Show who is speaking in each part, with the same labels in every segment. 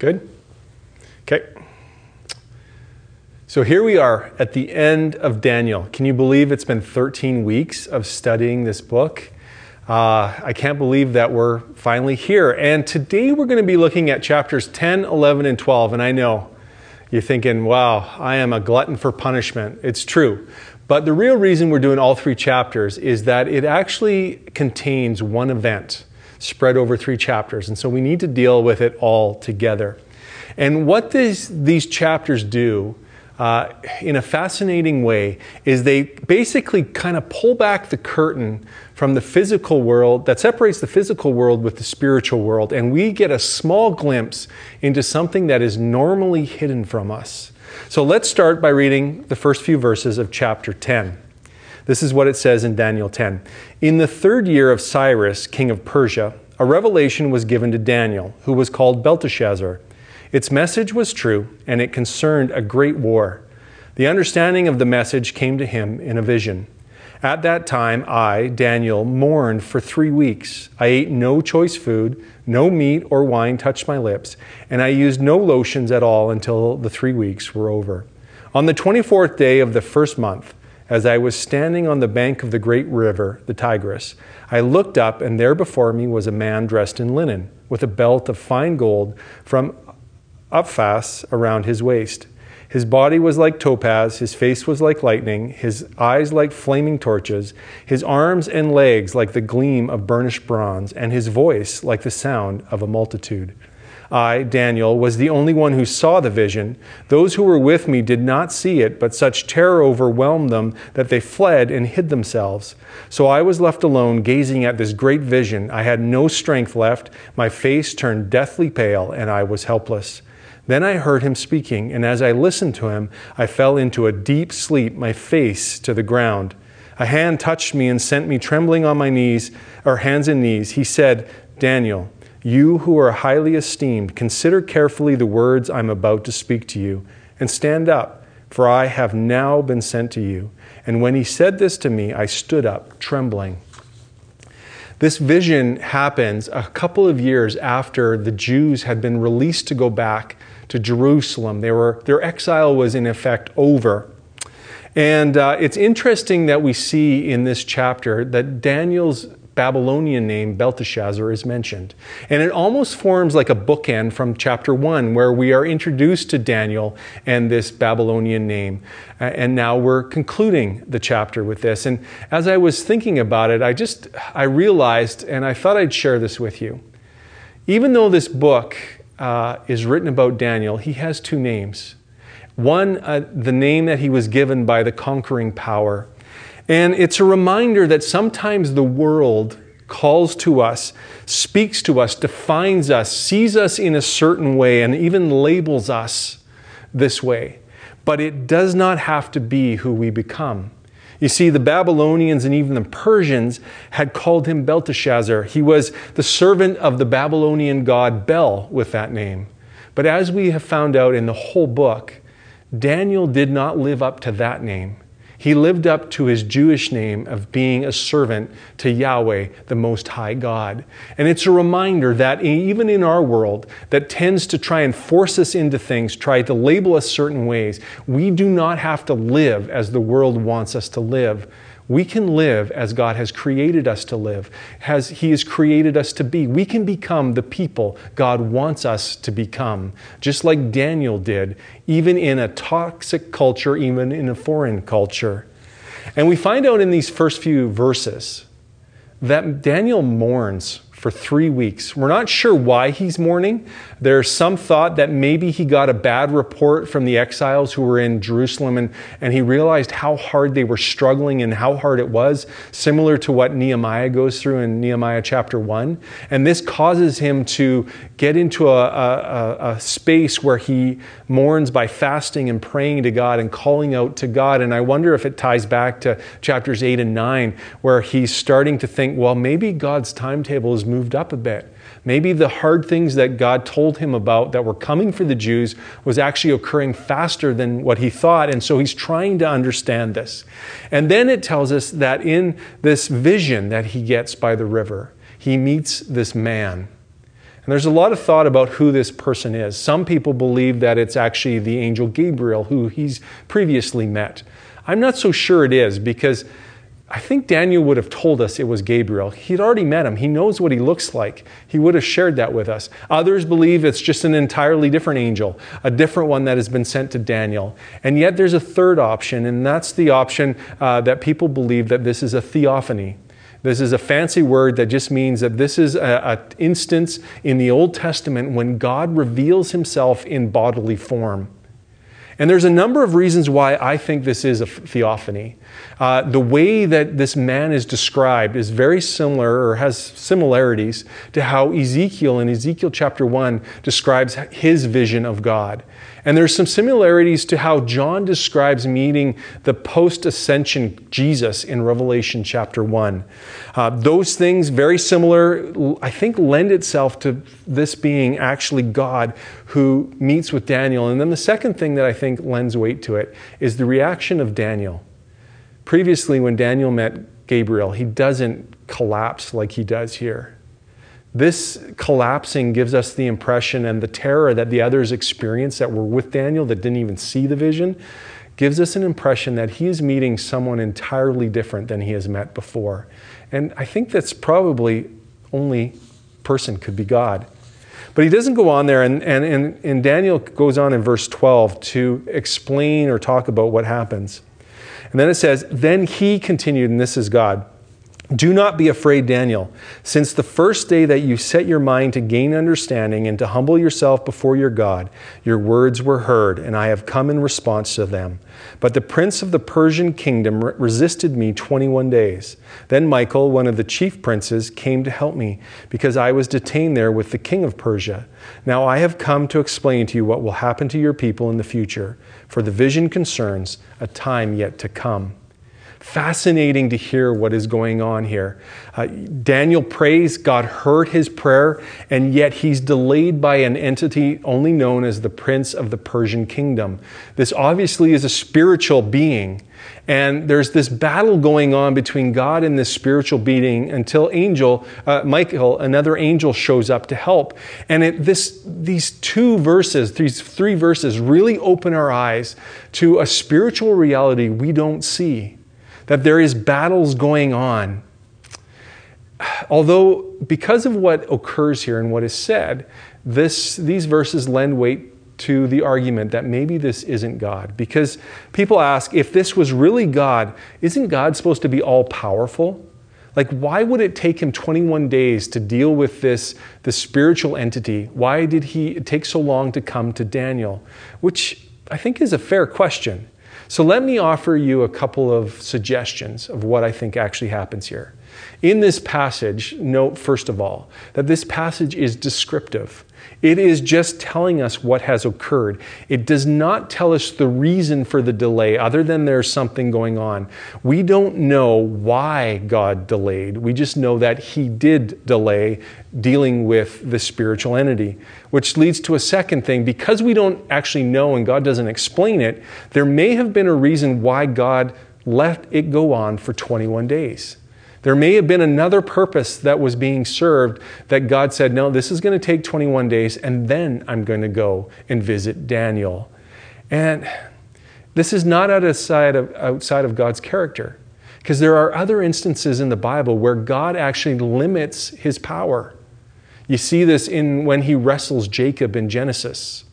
Speaker 1: Good? Okay. So here we are at the end of Daniel. Can you believe it's been 13 weeks of studying this book? Uh, I can't believe that we're finally here. And today we're going to be looking at chapters 10, 11, and 12. And I know you're thinking, wow, I am a glutton for punishment. It's true. But the real reason we're doing all three chapters is that it actually contains one event spread over three chapters. And so we need to deal with it all together. And what these, these chapters do uh, in a fascinating way is they basically kind of pull back the curtain from the physical world that separates the physical world with the spiritual world, and we get a small glimpse into something that is normally hidden from us. So let's start by reading the first few verses of chapter 10. This is what it says in Daniel 10. In the third year of Cyrus, king of Persia, a revelation was given to Daniel, who was called Belteshazzar. Its message was true, and it concerned a great war. The understanding of the message came to him in a vision. At that time, I, Daniel, mourned for three weeks. I ate no choice food, no meat or wine touched my lips, and I used no lotions at all until the three weeks were over. On the 24th day of the first month, as I was standing on the bank of the great river, the Tigris, I looked up, and there before me was a man dressed in linen, with a belt of fine gold from Uphaz around his waist. His body was like topaz, his face was like lightning, his eyes like flaming torches, his arms and legs like the gleam of burnished bronze, and his voice like the sound of a multitude. I, Daniel, was the only one who saw the vision. Those who were with me did not see it, but such terror overwhelmed them that they fled and hid themselves. So I was left alone, gazing at this great vision. I had no strength left. My face turned deathly pale, and I was helpless. Then I heard him speaking, and as I listened to him, I fell into a deep sleep, my face to the ground. A hand touched me and sent me trembling on my knees, or hands and knees. He said, Daniel, you who are highly esteemed, consider carefully the words I'm about to speak to you, and stand up, for I have now been sent to you. And when he said this to me, I stood up, trembling. This vision happens a couple of years after the Jews had been released to go back to Jerusalem. They were, their exile was in effect over. And uh, it's interesting that we see in this chapter that Daniel's Babylonian name, Belteshazzar, is mentioned. And it almost forms like a bookend from chapter 1, where we are introduced to Daniel and this Babylonian name. And now we're concluding the chapter with this. And as I was thinking about it, I just, I realized, and I thought I'd share this with you. Even though this book uh, is written about Daniel, he has two names. One, uh, the name that he was given by the conquering power, and it's a reminder that sometimes the world calls to us, speaks to us, defines us, sees us in a certain way, and even labels us this way. But it does not have to be who we become. You see, the Babylonians and even the Persians had called him Belteshazzar. He was the servant of the Babylonian god Bel with that name. But as we have found out in the whole book, Daniel did not live up to that name. He lived up to his Jewish name of being a servant to Yahweh, the Most High God. And it's a reminder that even in our world that tends to try and force us into things, try to label us certain ways, we do not have to live as the world wants us to live we can live as God has created us to live, as He has created us to be. We can become the people God wants us to become, just like Daniel did, even in a toxic culture, even in a foreign culture. And we find out in these first few verses that Daniel mourns for three weeks. We're not sure why he's mourning. There's some thought that maybe he got a bad report from the exiles who were in Jerusalem and, and he realized how hard they were struggling and how hard it was, similar to what Nehemiah goes through in Nehemiah chapter 1. And this causes him to get into a, a, a space where he mourns by fasting and praying to God and calling out to God. And I wonder if it ties back to chapters 8 and 9, where he's starting to think, well, maybe God's timetable is moved up a bit. Maybe the hard things that God told him about that were coming for the Jews was actually occurring faster than what he thought. And so he's trying to understand this. And then it tells us that in this vision that he gets by the river, he meets this man. And there's a lot of thought about who this person is. Some people believe that it's actually the angel Gabriel who he's previously met. I'm not so sure it is because I think Daniel would have told us it was Gabriel. He'd already met him. He knows what he looks like. He would have shared that with us. Others believe it's just an entirely different angel, a different one that has been sent to Daniel. And yet there's a third option, and that's the option uh, that people believe that this is a theophany. This is a fancy word that just means that this is an instance in the Old Testament when God reveals himself in bodily form. And there's a number of reasons why I think this is a theophany. Uh, the way that this man is described is very similar or has similarities to how Ezekiel in Ezekiel chapter 1 describes his vision of God. And there's some similarities to how John describes meeting the post ascension Jesus in Revelation chapter 1. Uh, those things, very similar, I think, lend itself to this being actually God who meets with Daniel. And then the second thing that I think lends weight to it is the reaction of Daniel. Previously, when Daniel met Gabriel, he doesn't collapse like he does here. This collapsing gives us the impression and the terror that the others experienced that were with Daniel that didn't even see the vision gives us an impression that he is meeting someone entirely different than he has met before. And I think that's probably only person could be God. But he doesn't go on there, and, and, and, and Daniel goes on in verse 12 to explain or talk about what happens. And then it says, Then he continued, and this is God. Do not be afraid, Daniel, since the first day that you set your mind to gain understanding and to humble yourself before your God, your words were heard, and I have come in response to them. But the prince of the Persian kingdom resisted me 21 days. Then Michael, one of the chief princes, came to help me, because I was detained there with the king of Persia. Now I have come to explain to you what will happen to your people in the future, for the vision concerns a time yet to come fascinating to hear what is going on here. Uh, Daniel prays, God heard his prayer, and yet he's delayed by an entity only known as the Prince of the Persian Kingdom. This obviously is a spiritual being. And there's this battle going on between God and this spiritual being until angel, uh, Michael, another angel shows up to help. And it, this, these two verses, these three verses really open our eyes to a spiritual reality we don't see that there is battles going on. Although, because of what occurs here and what is said, this, these verses lend weight to the argument that maybe this isn't God. Because people ask, if this was really God, isn't God supposed to be all powerful? Like, why would it take him 21 days to deal with this, this spiritual entity? Why did he take so long to come to Daniel? Which I think is a fair question. So let me offer you a couple of suggestions of what I think actually happens here. In this passage, note first of all that this passage is descriptive. It is just telling us what has occurred. It does not tell us the reason for the delay, other than there's something going on. We don't know why God delayed. We just know that He did delay dealing with the spiritual entity, which leads to a second thing. Because we don't actually know and God doesn't explain it, there may have been a reason why God let it go on for 21 days. There may have been another purpose that was being served that God said, No, this is going to take 21 days, and then I'm going to go and visit Daniel. And this is not outside of, outside of God's character, because there are other instances in the Bible where God actually limits his power. You see this in when he wrestles Jacob in Genesis.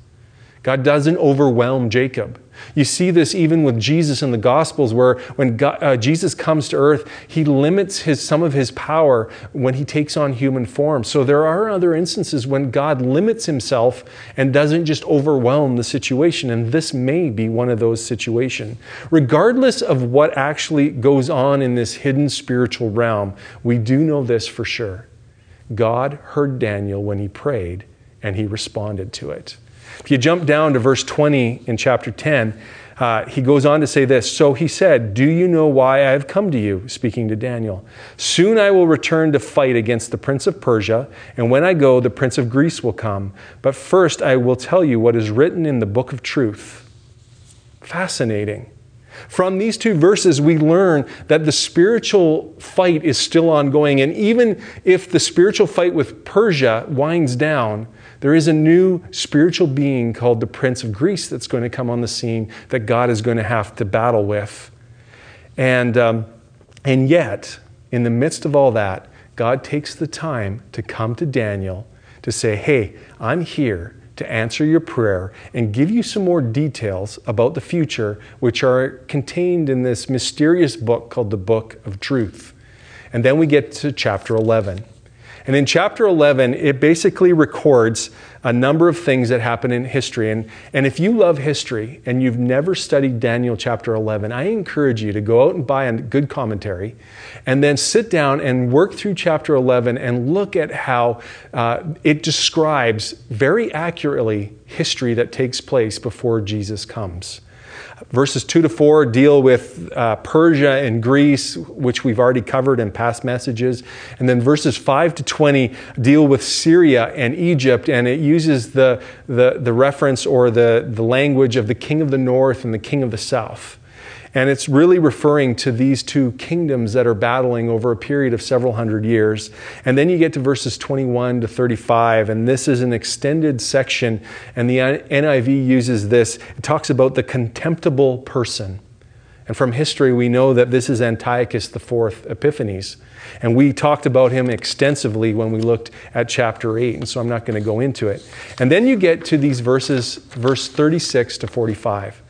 Speaker 1: God doesn't overwhelm Jacob. You see this even with Jesus in the Gospels, where when God, uh, Jesus comes to earth, he limits his, some of his power when he takes on human form. So there are other instances when God limits himself and doesn't just overwhelm the situation. And this may be one of those situations. Regardless of what actually goes on in this hidden spiritual realm, we do know this for sure. God heard Daniel when he prayed, and he responded to it. If you jump down to verse 20 in chapter 10, uh, he goes on to say this So he said, Do you know why I have come to you? Speaking to Daniel. Soon I will return to fight against the prince of Persia, and when I go, the prince of Greece will come. But first I will tell you what is written in the book of truth. Fascinating. From these two verses, we learn that the spiritual fight is still ongoing. And even if the spiritual fight with Persia winds down, there is a new spiritual being called the Prince of Greece that's going to come on the scene that God is going to have to battle with. And, um, and yet, in the midst of all that, God takes the time to come to Daniel to say, Hey, I'm here to answer your prayer and give you some more details about the future, which are contained in this mysterious book called the Book of Truth. And then we get to chapter 11. And in chapter 11, it basically records a number of things that happen in history. And, and if you love history and you've never studied Daniel chapter 11, I encourage you to go out and buy a good commentary and then sit down and work through chapter 11 and look at how uh, it describes very accurately history that takes place before Jesus comes. Verses 2 to 4 deal with uh, Persia and Greece, which we've already covered in past messages. And then verses 5 to 20 deal with Syria and Egypt, and it uses the, the, the reference or the, the language of the king of the north and the king of the south. And it's really referring to these two kingdoms that are battling over a period of several hundred years. And then you get to verses 21 to 35, and this is an extended section. And the NIV uses this. It talks about the contemptible person. And from history, we know that this is Antiochus IV Epiphanes. And we talked about him extensively when we looked at chapter 8, and so I'm not going to go into it. And then you get to these verses, verse 36 to 45.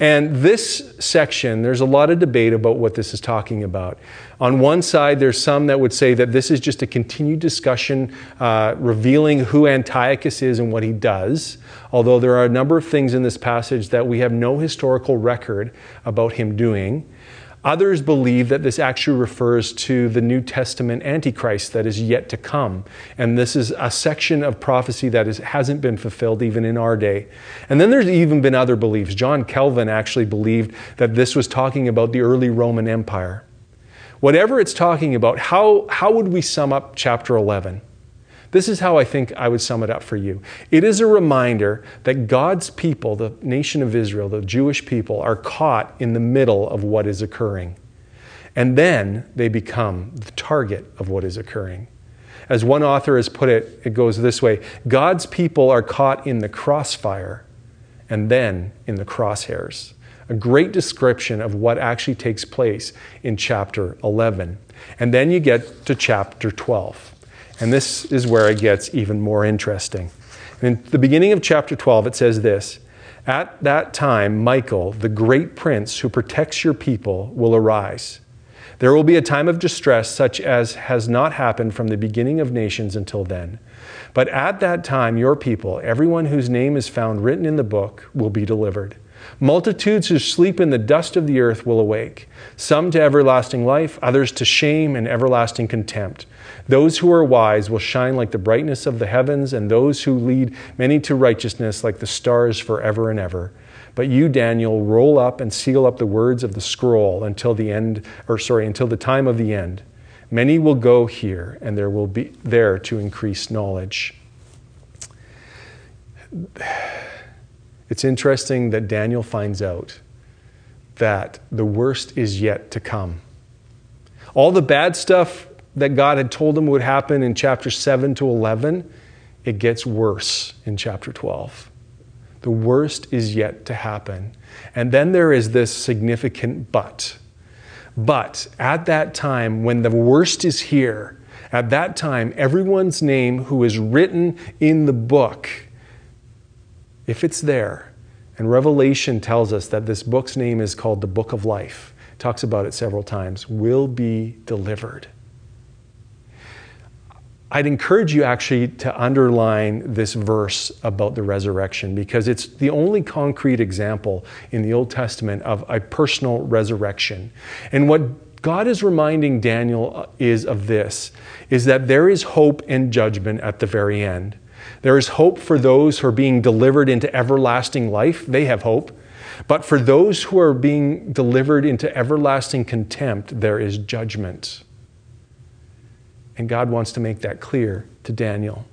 Speaker 1: And this section, there's a lot of debate about what this is talking about. On one side, there's some that would say that this is just a continued discussion uh, revealing who Antiochus is and what he does, although there are a number of things in this passage that we have no historical record about him doing. Others believe that this actually refers to the New Testament Antichrist that is yet to come. And this is a section of prophecy that is, hasn't been fulfilled even in our day. And then there's even been other beliefs. John Calvin actually believed that this was talking about the early Roman Empire. Whatever it's talking about, how, how would we sum up chapter 11? This is how I think I would sum it up for you. It is a reminder that God's people, the nation of Israel, the Jewish people, are caught in the middle of what is occurring. And then they become the target of what is occurring. As one author has put it, it goes this way God's people are caught in the crossfire and then in the crosshairs. A great description of what actually takes place in chapter 11. And then you get to chapter 12. And this is where it gets even more interesting. In the beginning of chapter 12, it says this At that time, Michael, the great prince who protects your people, will arise. There will be a time of distress such as has not happened from the beginning of nations until then. But at that time, your people, everyone whose name is found written in the book, will be delivered. Multitudes who sleep in the dust of the earth will awake, some to everlasting life, others to shame and everlasting contempt. Those who are wise will shine like the brightness of the heavens, and those who lead many to righteousness like the stars forever and ever. But you, Daniel, roll up and seal up the words of the scroll until the end, or sorry, until the time of the end. Many will go here, and there will be there to increase knowledge. It's interesting that Daniel finds out that the worst is yet to come. All the bad stuff that God had told him would happen in chapter 7 to 11, it gets worse in chapter 12. The worst is yet to happen. And then there is this significant but. But at that time, when the worst is here, at that time, everyone's name who is written in the book, if it's there, and Revelation tells us that this book's name is called the Book of Life, talks about it several times, will be delivered. I'd encourage you actually to underline this verse about the resurrection because it's the only concrete example in the Old Testament of a personal resurrection. And what God is reminding Daniel uh, is of this is that there is hope and judgment at the very end. There is hope for those who are being delivered into everlasting life. They have hope. But for those who are being delivered into everlasting contempt, there is judgment. And God wants to make that clear to Daniel.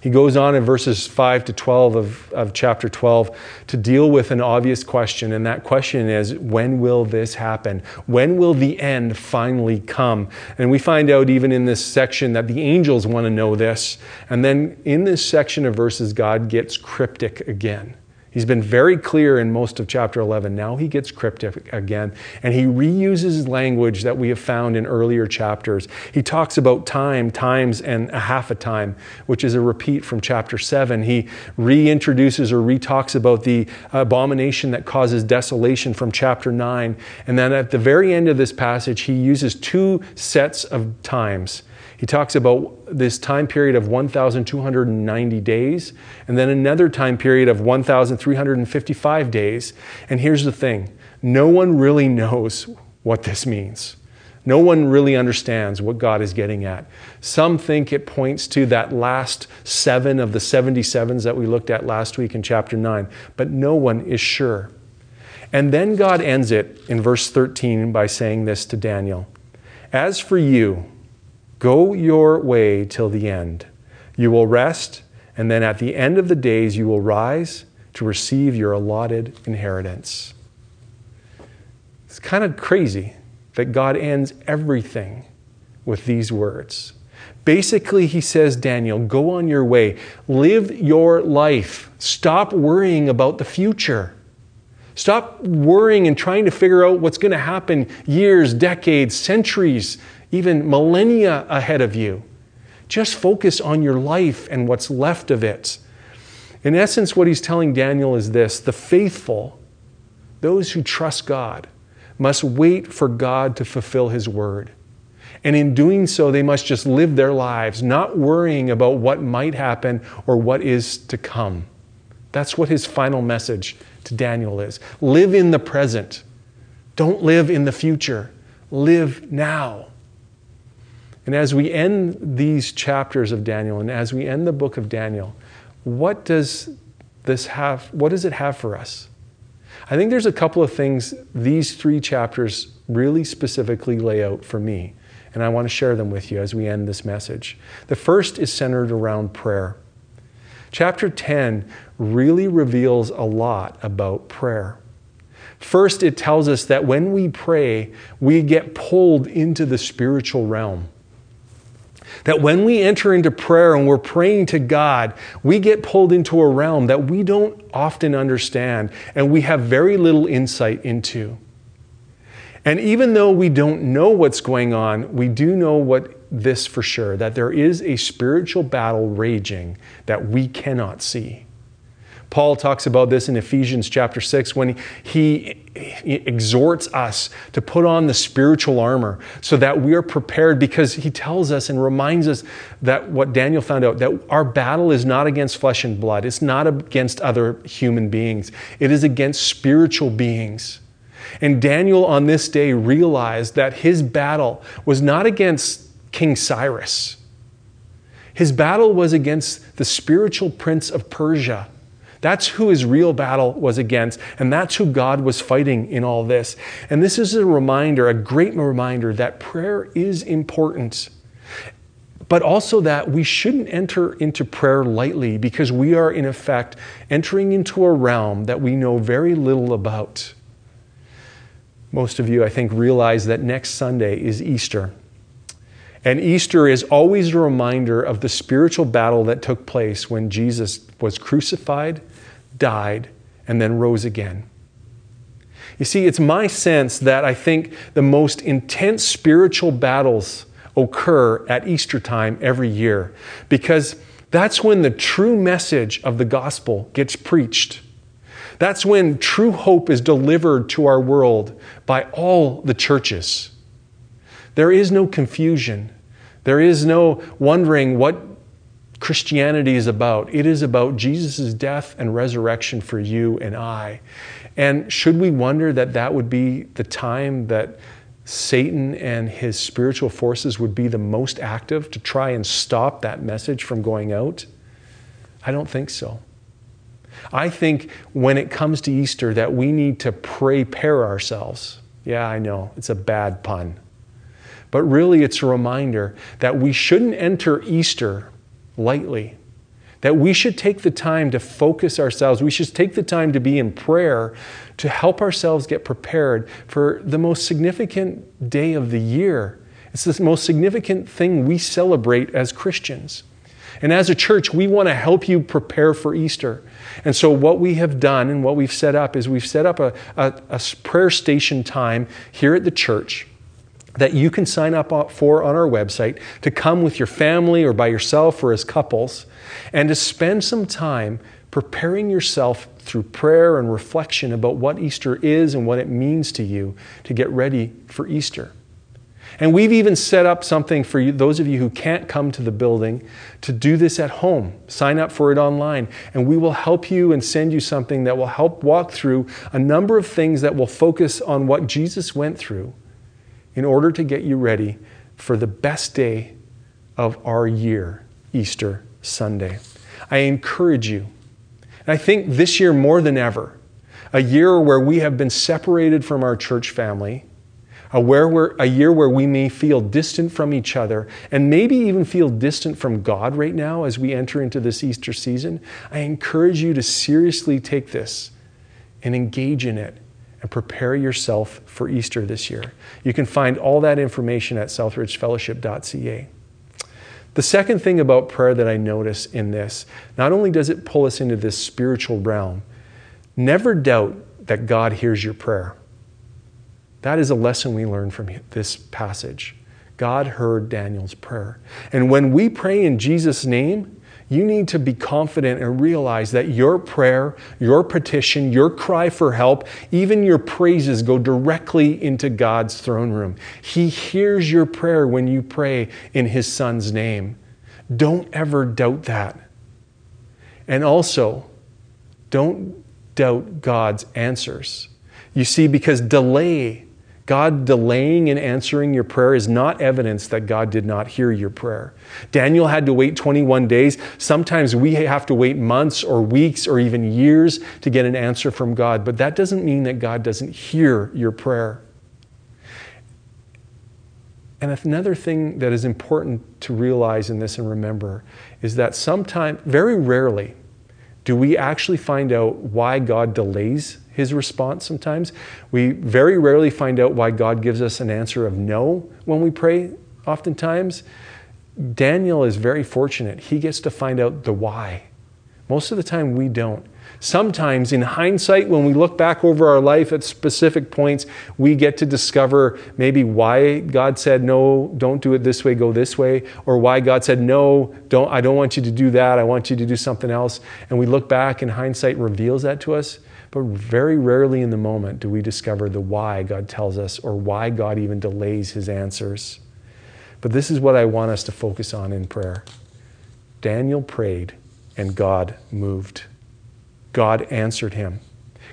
Speaker 1: He goes on in verses 5 to 12 of, of chapter 12 to deal with an obvious question, and that question is when will this happen? When will the end finally come? And we find out even in this section that the angels want to know this. And then in this section of verses, God gets cryptic again. He's been very clear in most of chapter 11. Now he gets cryptic again, and he reuses language that we have found in earlier chapters. He talks about time, times, and a half a time, which is a repeat from chapter 7. He reintroduces or retalks about the abomination that causes desolation from chapter 9. And then at the very end of this passage, he uses two sets of times. He talks about this time period of 1,290 days and then another time period of 1,355 days. And here's the thing no one really knows what this means. No one really understands what God is getting at. Some think it points to that last seven of the 77s that we looked at last week in chapter 9, but no one is sure. And then God ends it in verse 13 by saying this to Daniel As for you, Go your way till the end. You will rest, and then at the end of the days you will rise to receive your allotted inheritance. It's kind of crazy that God ends everything with these words. Basically, he says, Daniel, go on your way, live your life, stop worrying about the future. Stop worrying and trying to figure out what's going to happen years, decades, centuries even millennia ahead of you. Just focus on your life and what's left of it. In essence, what he's telling Daniel is this the faithful, those who trust God, must wait for God to fulfill his word. And in doing so, they must just live their lives, not worrying about what might happen or what is to come. That's what his final message to Daniel is. Live in the present. Don't live in the future. Live now. And as we end these chapters of Daniel and as we end the book of Daniel, what does this have what does it have for us? I think there's a couple of things these three chapters really specifically lay out for me, and I want to share them with you as we end this message. The first is centered around prayer. Chapter 10 really reveals a lot about prayer. First, it tells us that when we pray, we get pulled into the spiritual realm. That when we enter into prayer and we're praying to God, we get pulled into a realm that we don't often understand and we have very little insight into. And even though we don't know what's going on, we do know what this for sure that there is a spiritual battle raging that we cannot see. Paul talks about this in Ephesians chapter 6 when he, he, exhorts us to put on the spiritual armor so that we are prepared because he tells us and reminds us that what Daniel found out that our battle is not against flesh and blood, it's not against other human beings, it is against spiritual beings. And Daniel on this day realized that his battle was not against King Cyrus. His battle was against the spiritual prince of Persia that's who his real battle was against, and that's who God was fighting in all this. And this is a reminder, a great reminder, that prayer is important. But also that we shouldn't enter into prayer lightly because we are, in effect, entering into a realm that we know very little about. Most of you, I think, realize that next Sunday is Easter. And Easter is always a reminder of the spiritual battle that took place when Jesus was crucified, died, and then rose again. You see, it's my sense that I think the most intense spiritual battles occur at Easter time every year because that's when the true message of the gospel gets preached. That's when true hope is delivered to our world by all the churches. There is no confusion. There is no wondering what Christianity is about. It is about Jesus' death and resurrection for you and I. And should we wonder that that would be the time that Satan and his spiritual forces would be the most active to try and stop that message from going out? I don't think so. I think when it comes to Easter that we need to prepare ourselves. Yeah, I know, it's a bad pun. But really, it's a reminder that we shouldn't enter Easter lightly that we should take the time to focus ourselves. We should take the time to be in prayer to help ourselves get prepared for the most significant day of the year. It's the most significant thing we celebrate as Christians. And as a church, we want to help you prepare for Easter. And so, what we have done and what we've set up is we've set up a, a, a prayer station time here at the church that you can sign up for on our website to come with your family or by yourself or as couples and to spend some time preparing yourself through prayer and reflection about what Easter is and what it means to you to get ready for Easter. And we've even set up something for you, those of you who can't come to the building to do this at home. Sign up for it online, and we will help you and send you something that will help walk through a number of things that will focus on what Jesus went through in order to get you ready for the best day of our year, Easter Sunday. I encourage you, and I think this year more than ever, a year where we have been separated from our church family, a, where a year where we may feel distant from each other and maybe even feel distant from God right now as we enter into this Easter season, I encourage you to seriously take this and engage in it and prepare yourself for Easter this year. You can find all that information at southridgefellowship.ca. The second thing about prayer that I notice in this, not only does it pull us into this spiritual realm, never doubt that God hears your prayer. That is a lesson we learn from this passage. God heard Daniel's prayer. And when we pray in Jesus' name, you need to be confident and realize that your prayer, your petition, your cry for help, even your praises go directly into God's throne room. He hears your prayer when you pray in His Son's name. Don't ever doubt that. And also, don't doubt God's answers. You see, because delay God delaying in answering your prayer is not evidence that God did not hear your prayer. Daniel had to wait 21 days. Sometimes we have to wait months or weeks or even years to get an answer from God, but that doesn't mean that God doesn't hear your prayer. And another thing that is important to realize in this and remember is that sometimes, very rarely, do we actually find out why God delays his response sometimes. We very rarely find out why God gives us an answer of no when we pray, oftentimes. Daniel is very fortunate. He gets to find out the why. Most of the time, we don't. Sometimes, in hindsight, when we look back over our life at specific points, we get to discover maybe why God said, No, don't do it this way, go this way, or why God said, No, don't, I don't want you to do that, I want you to do something else. And we look back, and hindsight reveals that to us. But very rarely in the moment do we discover the why God tells us or why God even delays his answers. But this is what I want us to focus on in prayer. Daniel prayed and God moved. God answered him.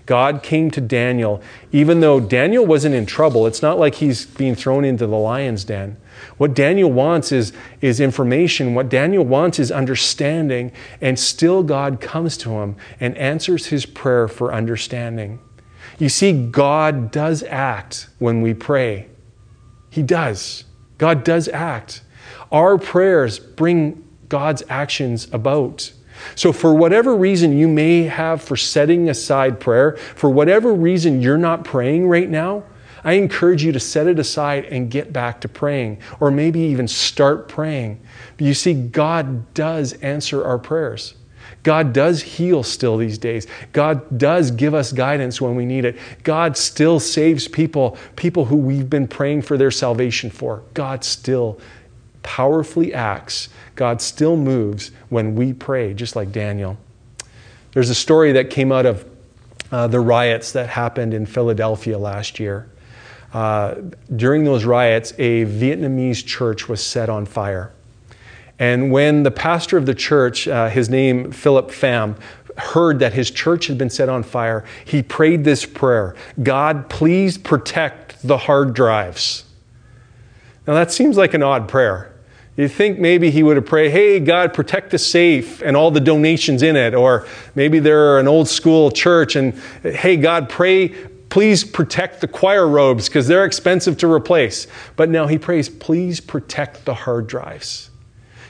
Speaker 1: God came to Daniel, even though Daniel wasn't in trouble. It's not like he's being thrown into the lion's den. What Daniel wants is, is information. What Daniel wants is understanding. And still, God comes to him and answers his prayer for understanding. You see, God does act when we pray. He does. God does act. Our prayers bring God's actions about. So, for whatever reason you may have for setting aside prayer, for whatever reason you're not praying right now, I encourage you to set it aside and get back to praying, or maybe even start praying. But you see, God does answer our prayers. God does heal still these days. God does give us guidance when we need it. God still saves people, people who we've been praying for their salvation for. God still powerfully acts. God still moves when we pray, just like Daniel. There's a story that came out of uh, the riots that happened in Philadelphia last year. Uh, during those riots, a Vietnamese church was set on fire. And when the pastor of the church, uh, his name Philip Pham, heard that his church had been set on fire, he prayed this prayer God, please protect the hard drives. Now, that seems like an odd prayer. you think maybe he would have prayed, Hey, God, protect the safe and all the donations in it. Or maybe they're an old school church and, Hey, God, pray, Please protect the choir robes because they're expensive to replace. But now he prays, please protect the hard drives.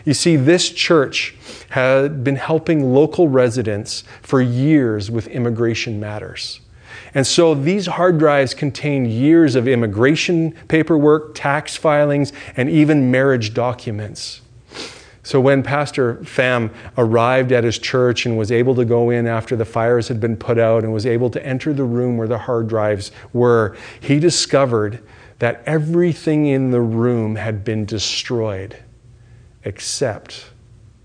Speaker 1: You see, this church had been helping local residents for years with immigration matters. And so these hard drives contain years of immigration paperwork, tax filings, and even marriage documents. So when Pastor Pham arrived at his church and was able to go in after the fires had been put out and was able to enter the room where the hard drives were, he discovered that everything in the room had been destroyed except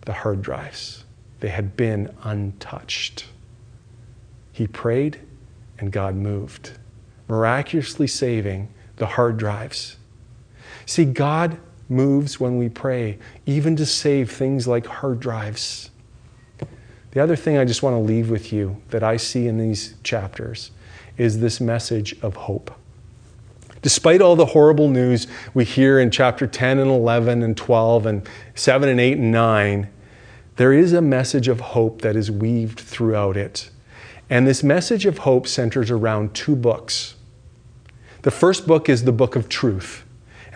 Speaker 1: the hard drives. They had been untouched. He prayed and God moved, miraculously saving the hard drives. See, God moves when we pray, even to save things like hard drives. The other thing I just want to leave with you that I see in these chapters is this message of hope. Despite all the horrible news we hear in chapter 10 and 11 and 12 and 7 and 8 and 9, there is a message of hope that is weaved throughout it. And this message of hope centers around two books. The first book is the book of truth,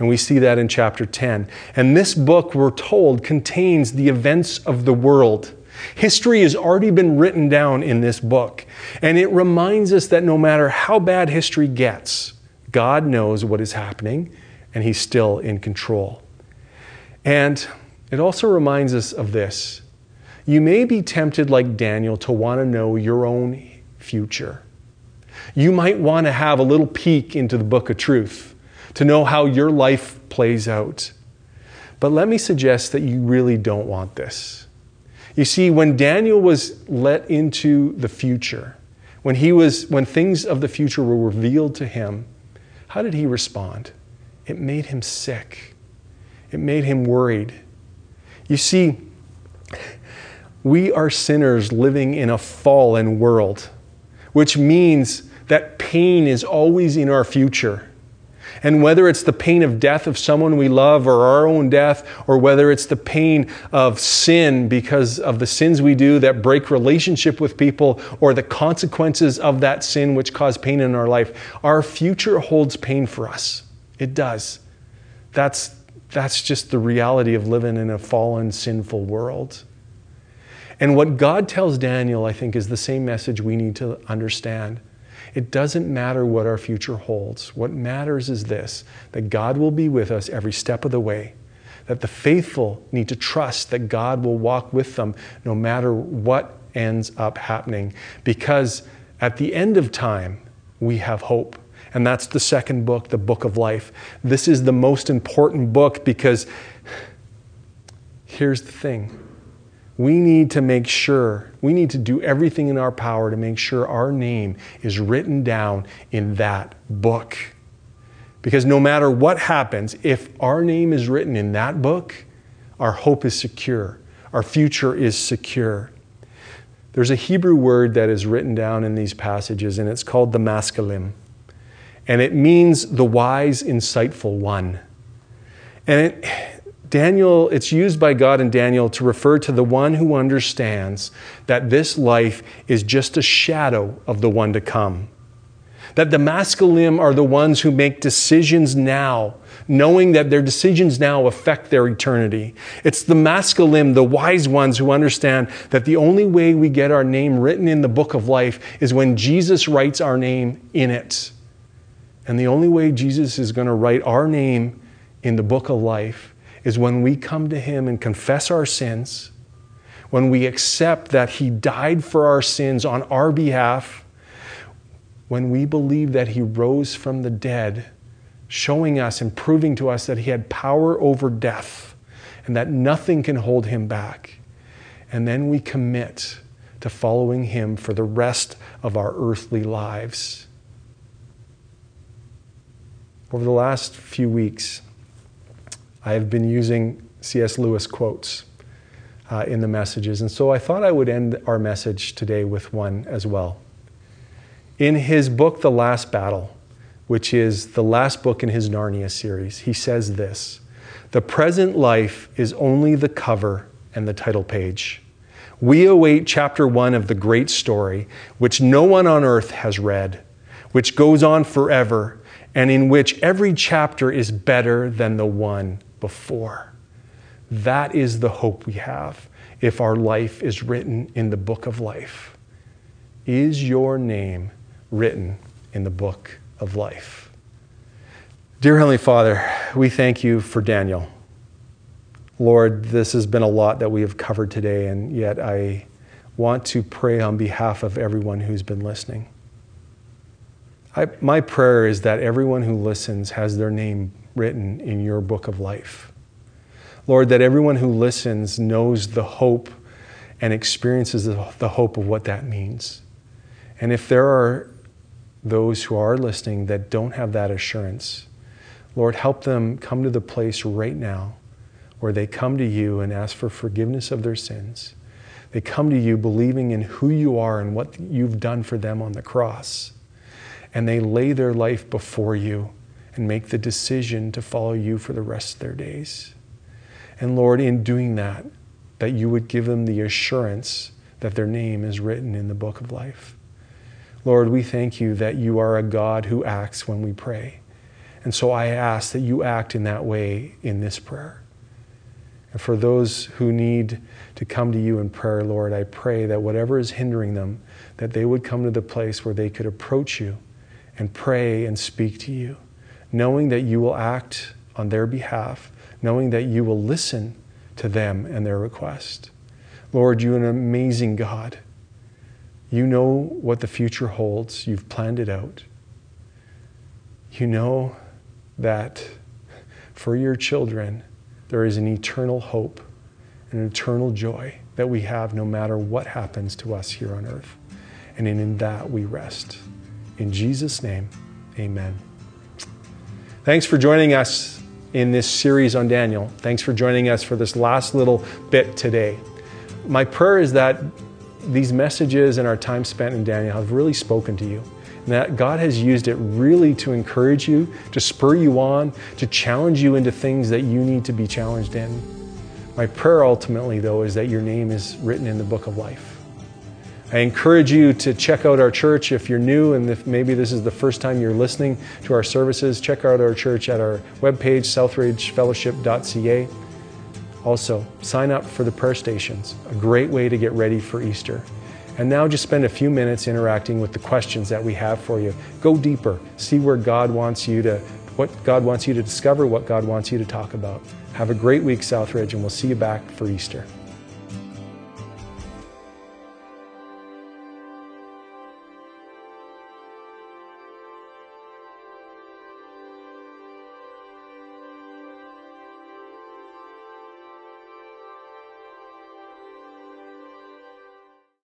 Speaker 1: and we see that in chapter 10. And this book, we're told, contains the events of the world. History has already been written down in this book, and it reminds us that no matter how bad history gets, God knows what is happening, and He's still in control. And it also reminds us of this you may be tempted, like Daniel, to want to know your own future. You might want to have a little peek into the book of truth to know how your life plays out. But let me suggest that you really don't want this. You see, when Daniel was let into the future, when he was when things of the future were revealed to him, how did he respond? It made him sick. It made him worried. You see, we are sinners living in a fallen world, which means that pain is always in our future. And whether it's the pain of death of someone we love or our own death, or whether it's the pain of sin because of the sins we do that break relationship with people, or the consequences of that sin which cause pain in our life, our future holds pain for us. It does. That's, that's just the reality of living in a fallen, sinful world. And what God tells Daniel, I think, is the same message we need to understand. It doesn't matter what our future holds. What matters is this that God will be with us every step of the way. That the faithful need to trust that God will walk with them no matter what ends up happening. Because at the end of time, we have hope. And that's the second book, the book of life. This is the most important book because here's the thing we need to make sure, we need to do everything in our power to make sure our name is written down in that book. Because no matter what happens, if our name is written in that book, our hope is secure, our future is secure. There's a Hebrew word that is written down in these passages, and it's called the maskilim. And it means the wise, insightful one. And it, Daniel, it's used by God in Daniel to refer to the one who understands that this life is just a shadow of the one to come. That the maskilim are the ones who make decisions now, knowing that their decisions now affect their eternity. It's the maskilim, the wise ones, who understand that the only way we get our name written in the book of life is when Jesus writes our name in it. And the only way Jesus is going to write our name in the book of life is when we come to Him and confess our sins, when we accept that He died for our sins on our behalf, when we believe that He rose from the dead, showing us and proving to us that He had power over death and that nothing can hold Him back. And then we commit to following Him for the rest of our earthly lives. Over the last few weeks, I have been using C.S. Lewis quotes uh, in the messages, and so I thought I would end our message today with one as well. In his book, The Last Battle, which is the last book in his Narnia series, he says this The present life is only the cover and the title page. We await chapter one of the great story, which no one on earth has read, which goes on forever, and in which every chapter is better than the one before. That is the hope we have if our life is written in the book of life. Is your name written in the book of life? Dear Heavenly Father, we thank you for Daniel. Lord, this has been a lot that we have covered today, and yet I want to pray on behalf of everyone who's been listening. I, my prayer is that everyone who listens has their name written in your book of life. Lord, that everyone who listens knows the hope and experiences the hope of what that means. And if there are those who are listening that don't have that assurance, Lord, help them come to the place right now where they come to you and ask for forgiveness of their sins. They come to you believing in who you are and what you've done for them on the cross. And they lay their life before you and make the decision to follow you for the rest of their days. And Lord, in doing that, that you would give them the assurance that their name is written in the book of life. Lord, we thank you that you are a God who acts when we pray. And so I ask that you act in that way in this prayer. And for those who need to come to you in prayer, Lord, I pray that whatever is hindering them, that they would come to the place where they could approach you and pray and speak to you, knowing that you will act on their behalf, knowing that you will listen to them and their request. Lord, you're an amazing God. You know what the future holds. You've planned it out. You know that for your children, there is an eternal hope an eternal joy that we have no matter what happens to us here on earth. And in that we rest. In Jesus' name, amen. Thanks for joining us in this series on Daniel. Thanks for joining us for this last little bit today. My prayer is that these messages and our time spent in Daniel have really spoken to you. And that God has used it really to encourage you, to spur you on, to challenge you into things that you need to be challenged in. My prayer ultimately, though, is that your name is written in the book of life. I encourage you to check out our church if you're new and if maybe this is the first time you're listening to our services. Check out our church at our webpage, southridgefellowship.ca. Also, sign up for the prayer stations, a great way to get ready for Easter. And now just spend a few minutes interacting with the questions that we have for you. Go deeper, see where God wants you to, what God wants you to discover, what God wants you to talk about. Have a great week, Southridge, and we'll see you back for Easter.